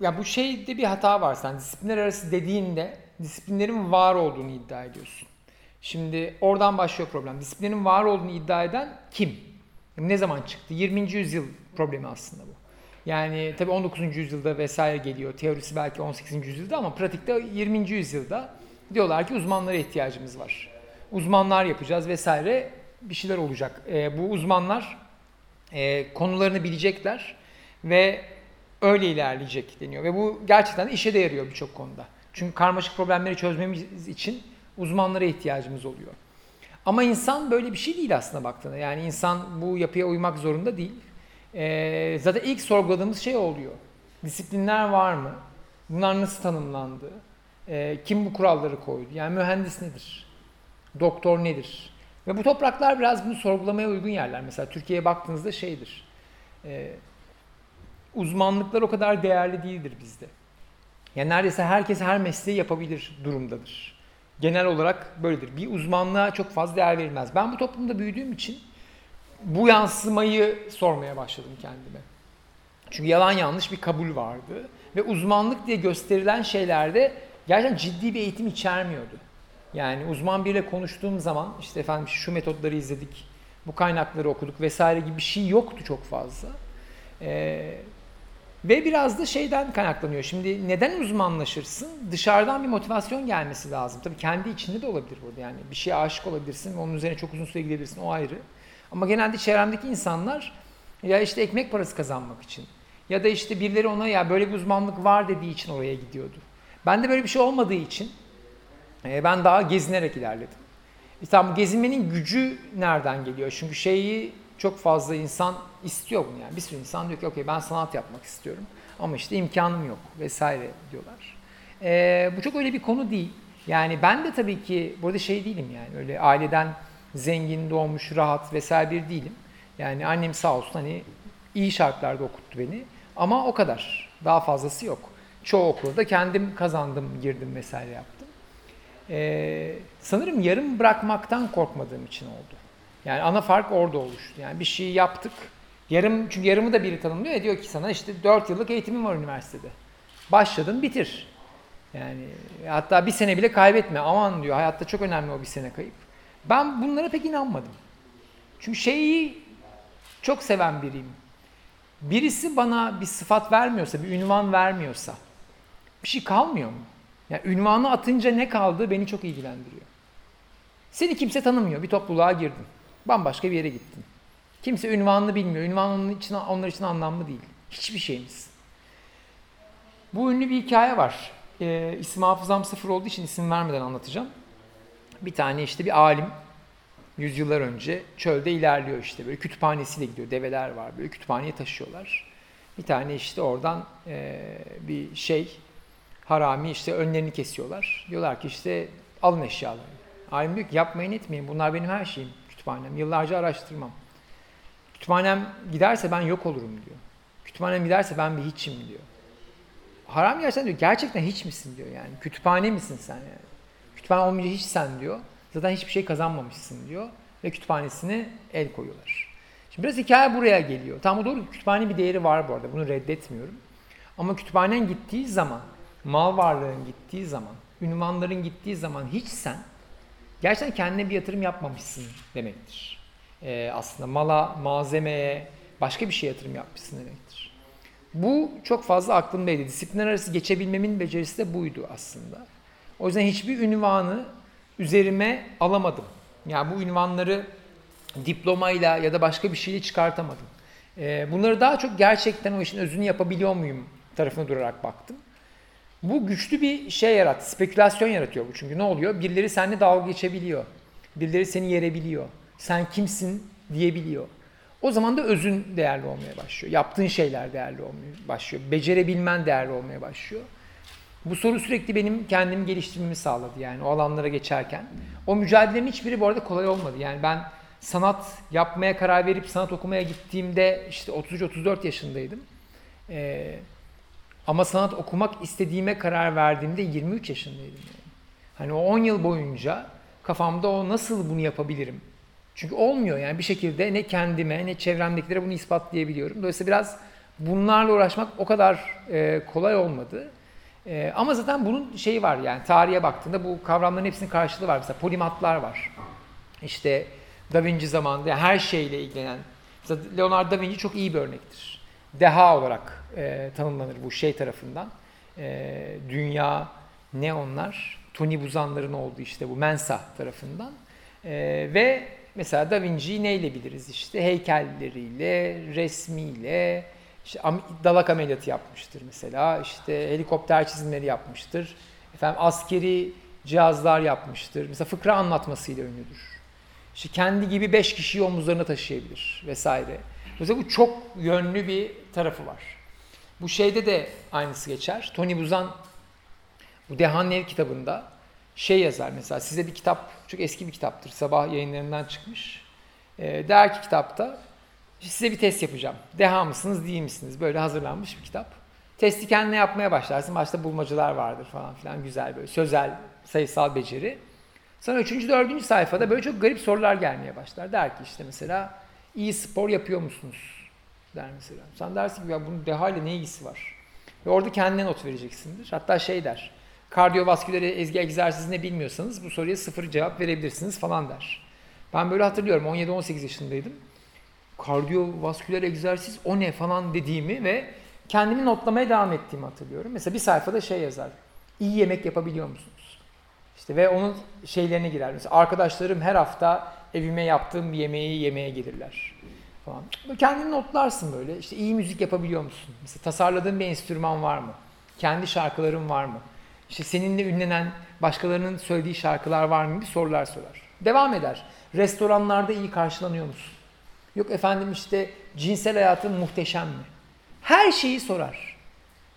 ya bu şeyde bir hata var sen disiplinler arası dediğinde disiplinlerin var olduğunu iddia ediyorsun. Şimdi oradan başlıyor problem. Disiplinlerin var olduğunu iddia eden kim? Ne zaman çıktı? 20. yüzyıl problemi aslında bu. Yani tabii 19. yüzyılda vesaire geliyor. Teorisi belki 18. yüzyılda ama pratikte 20. yüzyılda diyorlar ki uzmanlara ihtiyacımız var. Uzmanlar yapacağız vesaire bir şeyler olacak. E, bu uzmanlar e, konularını bilecekler ve öyle ilerleyecek deniyor. Ve bu gerçekten işe de yarıyor birçok konuda. Çünkü karmaşık problemleri çözmemiz için uzmanlara ihtiyacımız oluyor. Ama insan böyle bir şey değil aslında baktığında. Yani insan bu yapıya uymak zorunda değil. Ee, zaten ilk sorguladığımız şey oluyor. Disiplinler var mı? Bunlar nasıl tanımlandı? Ee, kim bu kuralları koydu? Yani mühendis nedir? Doktor nedir? Ve bu topraklar biraz bunu sorgulamaya uygun yerler. Mesela Türkiye'ye baktığınızda şeydir. E, uzmanlıklar o kadar değerli değildir bizde. Yani neredeyse herkes her mesleği yapabilir durumdadır. Genel olarak böyledir. Bir uzmanlığa çok fazla değer verilmez. Ben bu toplumda büyüdüğüm için bu yansımayı sormaya başladım kendime. Çünkü yalan yanlış bir kabul vardı. Ve uzmanlık diye gösterilen şeylerde gerçekten ciddi bir eğitim içermiyordu. Yani uzman biriyle konuştuğum zaman işte efendim şu metotları izledik, bu kaynakları okuduk vesaire gibi bir şey yoktu çok fazla. Ee, ve biraz da şeyden kaynaklanıyor. Şimdi neden uzmanlaşırsın? Dışarıdan bir motivasyon gelmesi lazım. Tabii kendi içinde de olabilir burada. Yani bir şeye aşık olabilirsin ve onun üzerine çok uzun süre gidebilirsin. O ayrı. Ama genelde çevremdeki insanlar ya işte ekmek parası kazanmak için ya da işte birileri ona ya böyle bir uzmanlık var dediği için oraya gidiyordu. Ben de böyle bir şey olmadığı için e, ben daha gezinerek ilerledim. E tamam gezinmenin gücü nereden geliyor? Çünkü şeyi çok fazla insan istiyor bunu yani. Bir sürü insan diyor ki okey ben sanat yapmak istiyorum ama işte imkanım yok vesaire diyorlar. E, bu çok öyle bir konu değil. Yani ben de tabii ki burada şey değilim yani öyle aileden zengin doğmuş rahat vesaire bir değilim. Yani annem sağ olsun hani iyi şartlarda okuttu beni ama o kadar. Daha fazlası yok. Çoğu okulda kendim kazandım, girdim vesaire yaptım. Ee, sanırım yarım bırakmaktan korkmadığım için oldu. Yani ana fark orada oluştu. Yani bir şey yaptık. Yarım çünkü yarımı da biri tanımlıyor ya diyor ki sana işte 4 yıllık eğitimin var üniversitede. Başladın bitir. Yani hatta bir sene bile kaybetme. Aman diyor hayatta çok önemli o bir sene kayıp. Ben bunlara pek inanmadım. Çünkü şeyi çok seven biriyim. Birisi bana bir sıfat vermiyorsa, bir ünvan vermiyorsa bir şey kalmıyor mu? Yani ünvanı atınca ne kaldı beni çok ilgilendiriyor. Seni kimse tanımıyor. Bir topluluğa girdin. Bambaşka bir yere gittin. Kimse ünvanını bilmiyor. Ünvan onun için, onlar için anlamlı değil. Hiçbir şeyimiz. Bu ünlü bir hikaye var. Ee, isim hafızam sıfır olduğu için isim vermeden anlatacağım. Bir tane işte bir alim yüzyıllar önce çölde ilerliyor işte böyle kütüphanesiyle gidiyor. Develer var böyle kütüphaneye taşıyorlar. Bir tane işte oradan e, bir şey harami işte önlerini kesiyorlar. Diyorlar ki işte alın eşyalarını. Alim diyor ki yapmayın etmeyin bunlar benim her şeyim kütüphanem. Yıllarca araştırmam. Kütüphanem giderse ben yok olurum diyor. Kütüphanem giderse ben bir hiçim diyor. Haram gerçekten diyor gerçekten hiç misin diyor yani. Kütüphane misin sen yani. Kütüphane olmayınca hiç sen diyor. Zaten hiçbir şey kazanmamışsın diyor. Ve kütüphanesine el koyuyorlar. Şimdi biraz hikaye buraya geliyor. Tam o doğru kütüphane bir değeri var bu arada. Bunu reddetmiyorum. Ama kütüphanen gittiği zaman, mal varlığın gittiği zaman, ünvanların gittiği zaman hiç sen gerçekten kendine bir yatırım yapmamışsın demektir. Ee, aslında mala, malzemeye, başka bir şey yatırım yapmışsın demektir. Bu çok fazla aklımdaydı. Disiplinler arası geçebilmemin becerisi de buydu aslında. O yüzden hiçbir ünvanı üzerime alamadım. Yani bu ünvanları diplomayla ya da başka bir şeyle çıkartamadım. Ee, bunları daha çok gerçekten o işin özünü yapabiliyor muyum tarafına durarak baktım. Bu güçlü bir şey yarattı, spekülasyon yaratıyor bu çünkü ne oluyor? Birileri seninle dalga geçebiliyor. Birileri seni yerebiliyor. Sen kimsin diyebiliyor. O zaman da özün değerli olmaya başlıyor. Yaptığın şeyler değerli olmaya başlıyor. Becerebilmen değerli olmaya başlıyor. Bu soru sürekli benim kendimi geliştirmemi sağladı yani o alanlara geçerken. O mücadelelerin hiçbiri bu arada kolay olmadı. Yani ben sanat yapmaya karar verip sanat okumaya gittiğimde işte 33-34 yaşındaydım. Ee, ama sanat okumak istediğime karar verdiğimde 23 yaşındaydım. Yani. Hani o 10 yıl boyunca kafamda o nasıl bunu yapabilirim? Çünkü olmuyor yani bir şekilde ne kendime ne çevremdekilere bunu ispatlayabiliyorum. Dolayısıyla biraz bunlarla uğraşmak o kadar e, kolay olmadı. E, ama zaten bunun şeyi var yani tarihe baktığında bu kavramların hepsinin karşılığı var. Mesela polimatlar var. İşte Da Vinci zamanında yani her şeyle ilgilenen. Mesela Leonardo da Vinci çok iyi bir örnektir. Deha olarak e, tanımlanır bu şey tarafından. E, dünya ne onlar? Tony Buzanların olduğu işte bu Mensa tarafından. E, ve mesela Da Vinci'yi neyle biliriz işte? Heykelleriyle, resmiyle, işte dalak ameliyatı yapmıştır mesela. İşte helikopter çizimleri yapmıştır. Efendim askeri cihazlar yapmıştır. Mesela fıkra anlatmasıyla ünlüdür. İşte kendi gibi beş kişiyi omuzlarına taşıyabilir vesaire. Mesela bu çok yönlü bir tarafı var. Bu şeyde de aynısı geçer. Tony Buzan bu Dehan Ev kitabında şey yazar mesela size bir kitap, çok eski bir kitaptır. Sabah yayınlarından çıkmış. E, der ki kitapta size bir test yapacağım. Deha mısınız, değil misiniz? Böyle hazırlanmış bir kitap. Testi kendine yapmaya başlarsın. Başta bulmacalar vardır falan filan. Güzel böyle sözel, sayısal beceri. Sonra üçüncü, dördüncü sayfada böyle çok garip sorular gelmeye başlar. Der ki işte mesela iyi spor yapıyor musunuz? Der mesela. Sen dersin ki ya bunun deha ile ne ilgisi var? Ve orada kendine not vereceksindir. Hatta şey der. Kardiyovasküler ezgi egzersizi ne bilmiyorsanız bu soruya sıfır cevap verebilirsiniz falan der. Ben böyle hatırlıyorum 17-18 yaşındaydım. Kardiyovasküler egzersiz o ne falan dediğimi ve kendimi notlamaya devam ettiğimi hatırlıyorum. Mesela bir sayfada şey yazar. İyi yemek yapabiliyor musunuz? İşte ve onun şeylerine girer. Mesela arkadaşlarım her hafta evime yaptığım bir yemeği yemeye gelirler falan. Kendini notlarsın böyle. İşte iyi müzik yapabiliyor musun? Mesela tasarladığın bir enstrüman var mı? Kendi şarkıların var mı? İşte seninle ünlenen başkalarının söylediği şarkılar var mı bir sorular sorar. Devam eder. Restoranlarda iyi karşılanıyor musun? Yok efendim işte cinsel hayatın muhteşem mi? Her şeyi sorar.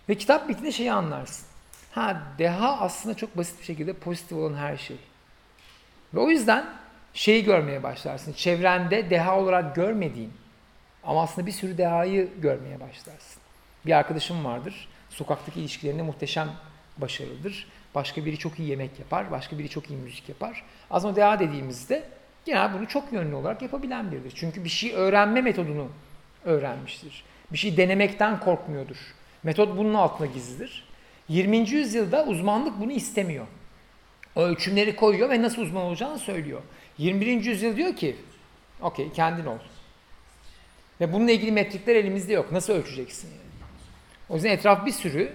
Ve kitap bitince şeyi anlarsın. Ha deha aslında çok basit bir şekilde pozitif olan her şey. Ve o yüzden şeyi görmeye başlarsın. Çevrende deha olarak görmediğin ama aslında bir sürü dehayı görmeye başlarsın. Bir arkadaşım vardır. Sokaktaki ilişkilerinde muhteşem başarılıdır. Başka biri çok iyi yemek yapar, başka biri çok iyi müzik yapar. Aslında deha dediğimizde genel bunu çok yönlü olarak yapabilen biridir. Çünkü bir şey öğrenme metodunu öğrenmiştir. Bir şey denemekten korkmuyordur. Metot bunun altında gizlidir. 20. yüzyılda uzmanlık bunu istemiyor. O ölçümleri koyuyor ve nasıl uzman olacağını söylüyor. 21. yüzyıl diyor ki, okey kendin ol. Ve bununla ilgili metrikler elimizde yok. Nasıl ölçeceksin yani? O yüzden etraf bir sürü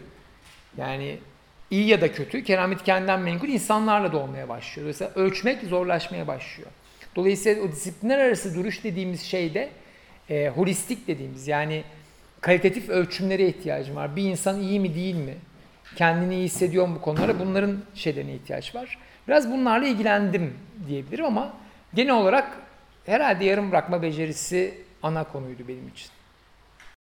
yani iyi ya da kötü, keramet kendinden menkul insanlarla da olmaya başlıyor. Dolayısıyla ölçmek zorlaşmaya başlıyor. Dolayısıyla o disiplinler arası duruş dediğimiz şeyde e, holistik dediğimiz yani kalitatif ölçümlere ihtiyacım var. Bir insan iyi mi değil mi? Kendini iyi hissediyor mu bu konulara? Bunların şeylerine ihtiyaç var. Biraz bunlarla ilgilendim diyebilirim ama genel olarak herhalde yarım bırakma becerisi ana konuydu benim için.